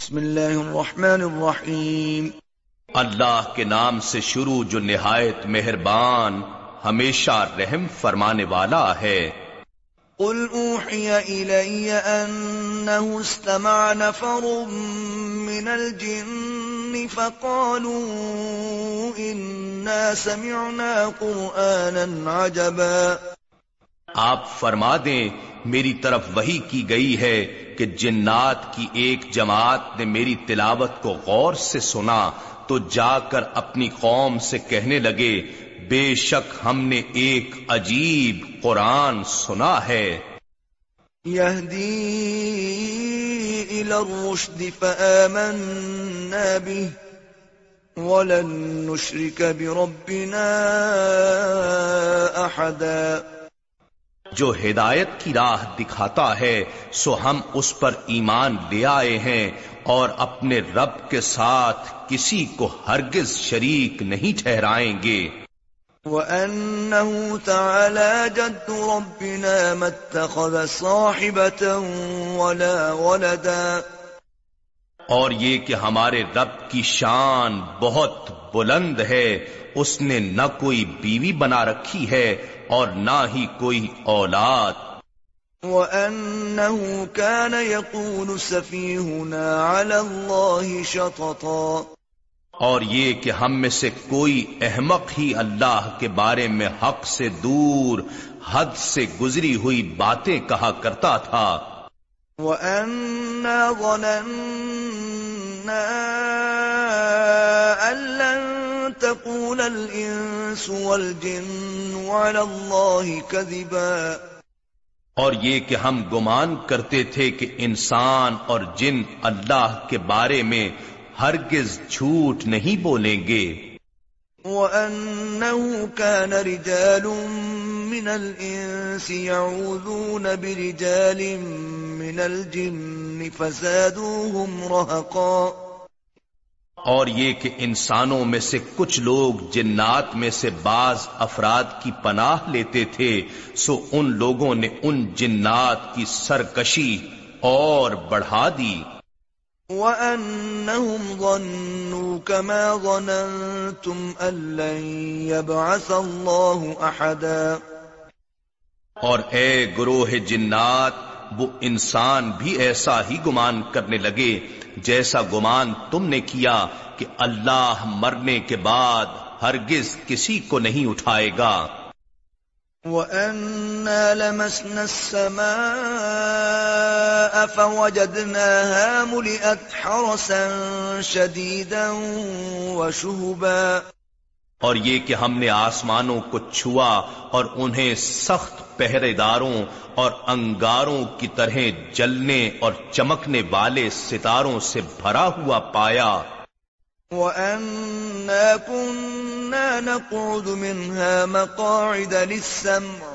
بسم اللہ الرحمن الرحیم۔ اللہ کے نام سے شروع جو نہایت مہربان ہمیشہ رحم فرمانے والا ہے۔ قل اوحی الی انه استمع نفر من الجن فقالوا انا سمعنا قرآنا عجبا۔ آپ فرما دیں، میری طرف وہی کی گئی ہے کہ جنات کی ایک جماعت نے میری تلاوت کو غور سے سنا تو جا کر اپنی قوم سے کہنے لگے، بے شک ہم نے ایک عجیب قرآن سنا ہے۔ يهدي إلى الرشد فآمنا به ولن نشرك بربنا أحدا جو ہدایت کی راہ دکھاتا ہے سو ہم اس پر ایمان لے آئے ہیں اور اپنے رب کے ساتھ کسی کو ہرگز شریک نہیں ٹھہرائیں گے۔ وَأَنَّهُ تَعَالَى جَدُّ رَبِّنَا مَا اتَّخَذَ صَاحِبَةً وَلَا وَلَدًا۔ اور یہ کہ ہمارے رب کی شان بہت بلند ہے اس نے نہ کوئی بیوی بنا رکھی ہے اور نہ ہی کوئی اولاد۔ وَأَنَّهُ كَانَ يَقُولُ سَفِيهُنَا عَلَى اللَّهِ شَطَطًا۔ اور یہ کہ ہم میں سے کوئی احمق ہی اللہ کے بارے میں حق سے دور حد سے گزری ہوئی باتیں کہا کرتا تھا۔ وَأَنَّا ظَنَنَّا تَقُولَ الْإِنسُ وَالْجِنُّ عَلَى اللَّهِ كَذِبًا۔ اور یہ کہ ہم گمان کرتے تھے کہ انسان اور جن اللہ کے بارے میں ہرگز جھوٹ نہیں بولیں گے۔ وَأَنَّهُ كَانَ رِجَالٌ مِّنَ الْإِنسِ يَعُوذُونَ بِرِجَالٍ مِّنَ الْجِنِّ فَزَادُوهُمْ رَهَقًا۔ اور یہ کہ انسانوں میں سے کچھ لوگ جنات میں سے بعض افراد کی پناہ لیتے تھے سو ان لوگوں نے ان جنات کی سرکشی اور بڑھا دی۔ وَأَنَّهُمْ ظَنُّوا كَمَا ظَنَنْتُمْ أَن لَّن يَبْعَثَ اللَّهُ أَحَدًا۔ اور اے گروہ جنات وہ انسان بھی ایسا ہی گمان کرنے لگے جیسا گمان تم نے کیا کہ اللہ مرنے کے بعد ہرگز کسی کو نہیں اٹھائے گا۔ وَأَنَّا لَمَسْنَا السَّمَاءَ فَوَجَدْنَاهَا مُلِئَتْ حَرَسًا شَدِيدًا وَشُهُبًا۔ اور یہ کہ ہم نے آسمانوں کو چھوا اور انہیں سخت پہرے داروں اور انگاروں کی طرح جلنے اور چمکنے والے ستاروں سے بھرا ہوا پایا۔ وَأَنَّا كُنَّا نَقْعُدُ مِنْهَا مَقَاعِدَ لِلسَّمْعِ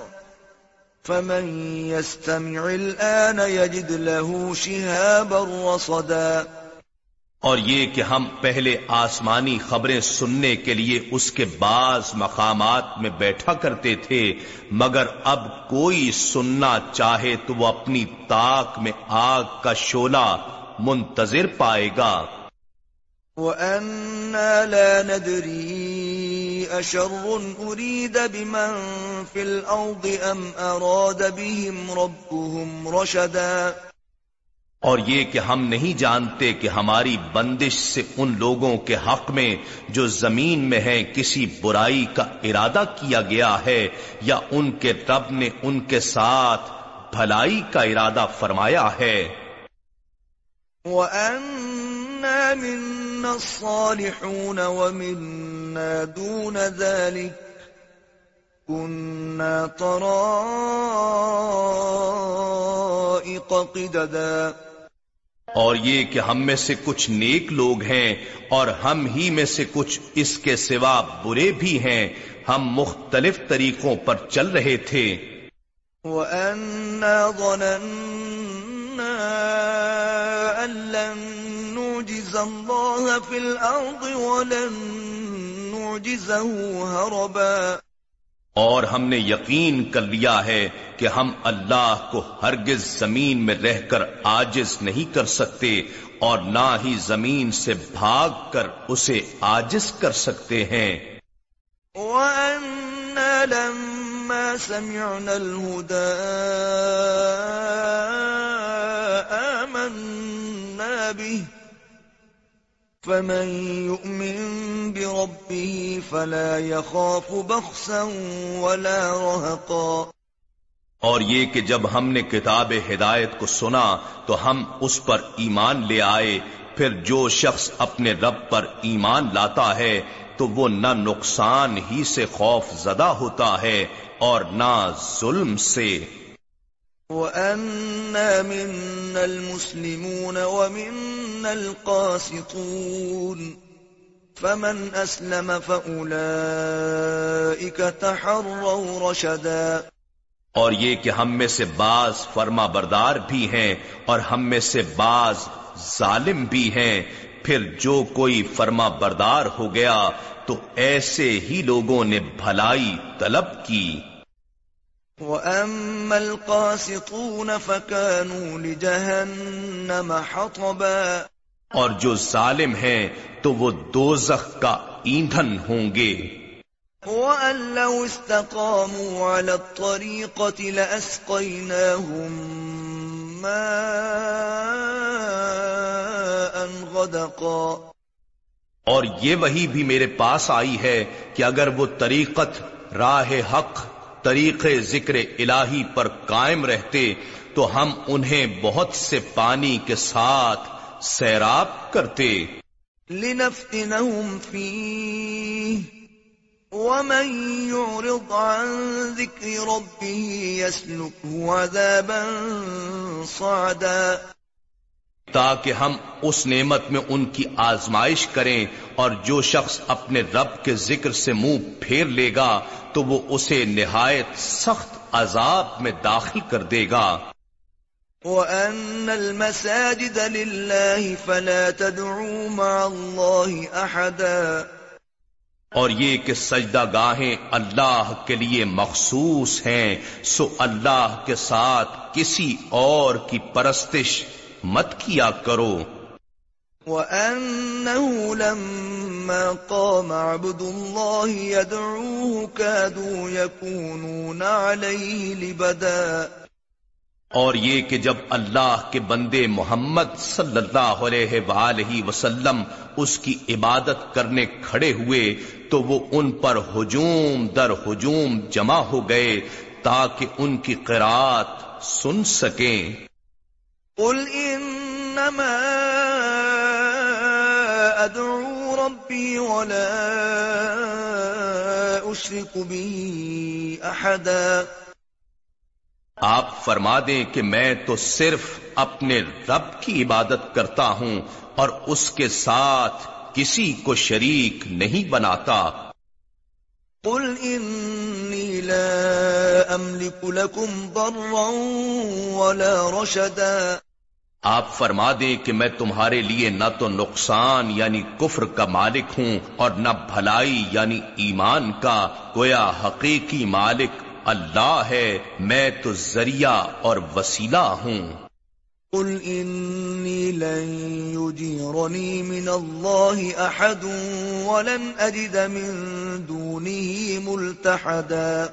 فَمَنْ يَسْتَمِعِ الْآنَ يَجِدْ لَهُ شِهَابًا رَصَدًا اور یہ کہ ہم پہلے آسمانی خبریں سننے کے لیے اس کے بعض مقامات میں بیٹھا کرتے تھے، مگر اب کوئی سننا چاہے تو وہ اپنی تاک میں آگ کا شولہ منتظر پائے گا۔ وَأَنَّا لَا نَدْرِي أَشَرٌ أُرِيدَ بِمَن فِي الْأَرْضِ أَمْ أَرَادَ بِهِمْ رَبُّهُمْ رَشَدًا اور یہ کہ ہم نہیں جانتے کہ ہماری بندش سے ان لوگوں کے حق میں جو زمین میں ہیں کسی برائی کا ارادہ کیا گیا ہے یا ان کے رب نے ان کے ساتھ بھلائی کا ارادہ فرمایا ہے۔ وَأَنَّا مِنَّا الصَّالِحُونَ وَمِنَّا دُونَ ذَلِكَ كُنَّا طَرَائِقَ قِدَدًا۔ اور یہ کہ ہم میں سے کچھ نیک لوگ ہیں اور ہم ہی میں سے کچھ اس کے سوا برے بھی ہیں۔ ہم مختلف طریقوں پر چل رہے تھے۔ وَأَنَّا ظَنَنَّا أَن لَّن نُّعْجِزَ اللَّهَ فِي الْأَرْضِ وَلَن نُّعْجِزَهُ هَرَبًا۔ اور ہم نے یقین کر لیا ہے کہ ہم اللہ کو ہرگز زمین میں رہ کر آجز نہیں کر سکتے اور نہ ہی زمین سے بھاگ کر اسے آجز کر سکتے ہیں۔ وَأَنَّا لَمَّا سَمِعْنَا الْهُدَىٰ آمَنَّا بِهِ فمن يؤمن بربه فلا يخاف بخسا ولا رهقا۔ اور یہ کہ جب ہم نے کتاب ہدایت کو سنا تو ہم اس پر ایمان لے آئے، پھر جو شخص اپنے رب پر ایمان لاتا ہے تو وہ نہ نقصان ہی سے خوف زدہ ہوتا ہے اور نہ ظلم سے۔ وَأَنَّا مِنَّا الْمُسْلِمُونَ وَمِنَّا الْقَاسِطُونَ فَمَنْ أَسْلَمَ فَأُولَئِكَ تَحَرَّوْا رَشَدًا اور یہ کہ ہم میں سے بعض فرما بردار بھی ہیں اور ہم میں سے بعض ظالم بھی ہیں، پھر جو کوئی فرما بردار ہو گیا تو ایسے ہی لوگوں نے بھلائی طلب کی۔ وَأَمَّا الْقَاسِطُونَ فَكَانُوا لِجَهَنَّمَ حَطَبًا اور جو ظالم ہیں تو وہ دوزخ کا ایندھن ہوں گے۔ وَأَن لَّوْ اسْتَقَامُوا عَلَى الطَّرِيقَةِ لَأَسْقَيْنَاهُم مَّاءً غَدَقًا۔ اور یہ وہی بھی میرے پاس آئی ہے کہ اگر وہ طریقت راہ حق طریقے ذکر الہی پر قائم رہتے تو ہم انہیں بہت سے پانی کے ساتھ سیراب کرتے۔ لنفتنهم فيه ومن يعرض عن ذكر ربه يسلكه عذابا صعدا۔ تاکہ ہم اس نعمت میں ان کی آزمائش کریں اور جو شخص اپنے رب کے ذکر سے منہ پھیر لے گا تو وہ اسے نہایت سخت عذاب میں داخل کر دے گا۔ وَأَنَّ الْمَسَاجِدَ لِلَّهِ فَلَا تَدْعُوا مَعَ اللَّهِ أَحَدًا۔ اور یہ کہ سجدہ گاہیں اللہ کے لیے مخصوص ہیں سو اللہ کے ساتھ کسی اور کی پرستش مت کیا کرو۔ وَأَنَّهُ لَمَّا قَامَ عَبْدُ اللَّهِ يَدْعُوهُ كَادُوا يَكُونُونَ عَلَيْهِ لِبَدًا۔ اور یہ کہ جب اللہ کے بندے محمد صلی اللہ علیہ وآلہ وسلم اس کی عبادت کرنے کھڑے ہوئے تو وہ ان پر ہجوم در ہجوم جمع ہو گئے تاکہ ان کی قرآت سن سکیں۔ قل انما ادعو ربی ولا اشرک به احدا آپ فرما دیں کہ میں تو صرف اپنے رب کی عبادت کرتا ہوں اور اس کے ساتھ کسی کو شریک نہیں بناتا۔ قل انی لا املک لکم ضرا ولا رشدا آپ فرما دیں کہ میں تمہارے لیے نہ تو نقصان یعنی کفر کا مالک ہوں اور نہ بھلائی یعنی ایمان کا گویا حقیقی مالک اللہ ہے، میں تو ذریعہ اور وسیلہ ہوں۔ قل انی لن یجیرنی من اللہ احد ولن اجد من دونه ملتحدا۔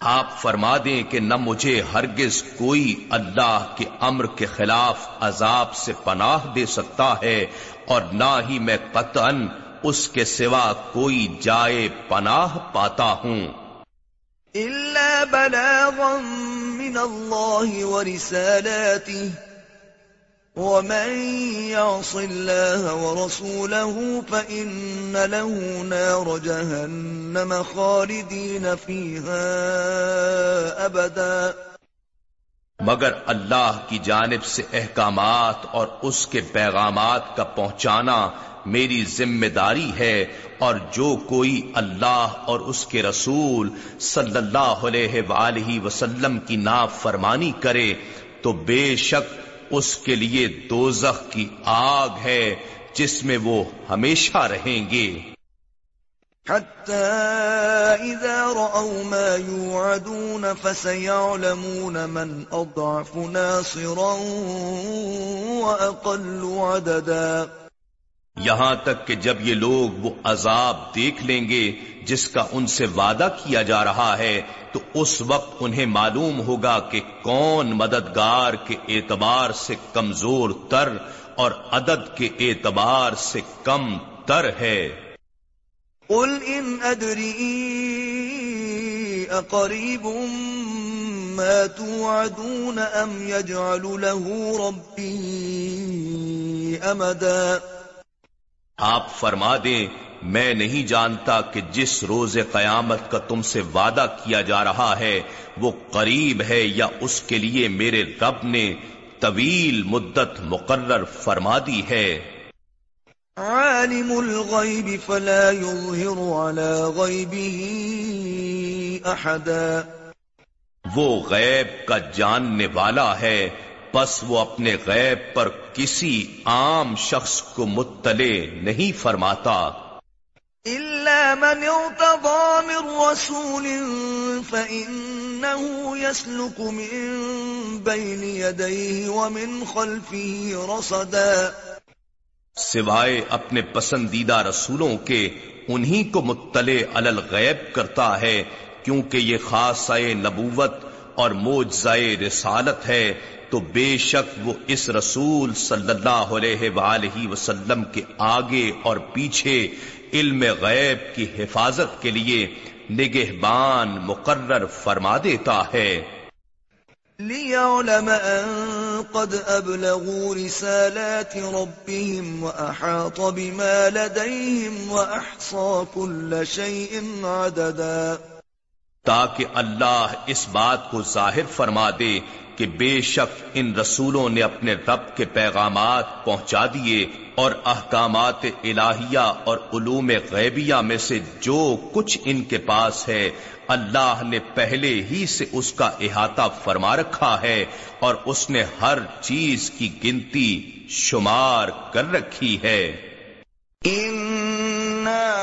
آپ فرما دیں کہ نہ مجھے ہرگز کوئی اللہ کے امر کے خلاف عذاب سے پناہ دے سکتا ہے اور نہ ہی میں قطعا اس کے سوا کوئی جائے پناہ پاتا ہوں۔ إلا بلاغا من الله ورسالاته ومن يعص الله ورسوله فإن له نار جهنم خالدين فيها أبدا۔ مگر اللہ کی جانب سے احکامات اور اس کے پیغامات کا پہنچانا میری ذمہ داری ہے اور جو کوئی اللہ اور اس کے رسول صلی اللہ علیہ وآلہ وسلم کی نافرمانی فرمانی کرے تو بے شک اس کے لیے دوزخ کی آگ ہے جس میں وہ ہمیشہ رہیں گے۔ حتى إذا رأوا ما يوعدون فسيعلمون من أضعف ناصرا وأقل عددا۔ یہاں تک کہ جب یہ لوگ وہ عذاب دیکھ لیں گے جس کا ان سے وعدہ کیا جا رہا ہے، تو اس وقت انہیں معلوم ہوگا کہ کون مددگار کے اعتبار سے کمزور تر اور عدد کے اعتبار سے کم تر ہے۔ قل ان ادری اقریب ما توعدون ام يجعل له ربی امدا آپ فرما دیں میں نہیں جانتا کہ جس روز قیامت کا تم سے وعدہ کیا جا رہا ہے وہ قریب ہے یا اس کے لیے میرے رب نے طویل مدت مقرر فرما دی ہے۔ عالم الغیب فلا يظهر على غیبه احدا۔ وہ غیب کا جاننے والا ہے پس وہ اپنے غیب پر کسی عام شخص کو مطلع نہیں فرماتا۔ إلا من ارتضى من رسول فإنه يسلك من بين يديه ومن خلفه رصدا۔ سوائے اپنے پسندیدہ رسولوں کے انہی کو مطلع علل غیب کرتا ہے کیونکہ یہ خاصہ نبوت اور موجزائے رسالت ہے تو بے شک وہ اس رسول صلی اللہ علیہ وآلہ وسلم کے آگے اور پیچھے علم غیب کی حفاظت کے لیے نگہبان مقرر فرما دیتا ہے۔ لِيَعْلَمَ أَن قَدْ أَبْلَغُوا رِسَالَاتِ رَبِّهِمْ وَأَحَاطَ بِمَا لَدَيْهِمْ وَأَحْصَى كُلَّ شَيْءٍ عَدَدًا۔ تاکہ اللہ اس بات کو ظاہر فرما دے کہ بے شک ان رسولوں نے اپنے رب کے پیغامات پہنچا دیے اور احکامات الہیہ اور علوم غیبیہ میں سے جو کچھ ان کے پاس ہے، اللہ نے پہلے ہی سے اس کا احاطہ فرما رکھا ہے اور اس نے ہر چیز کی گنتی شمار کر رکھی ہے۔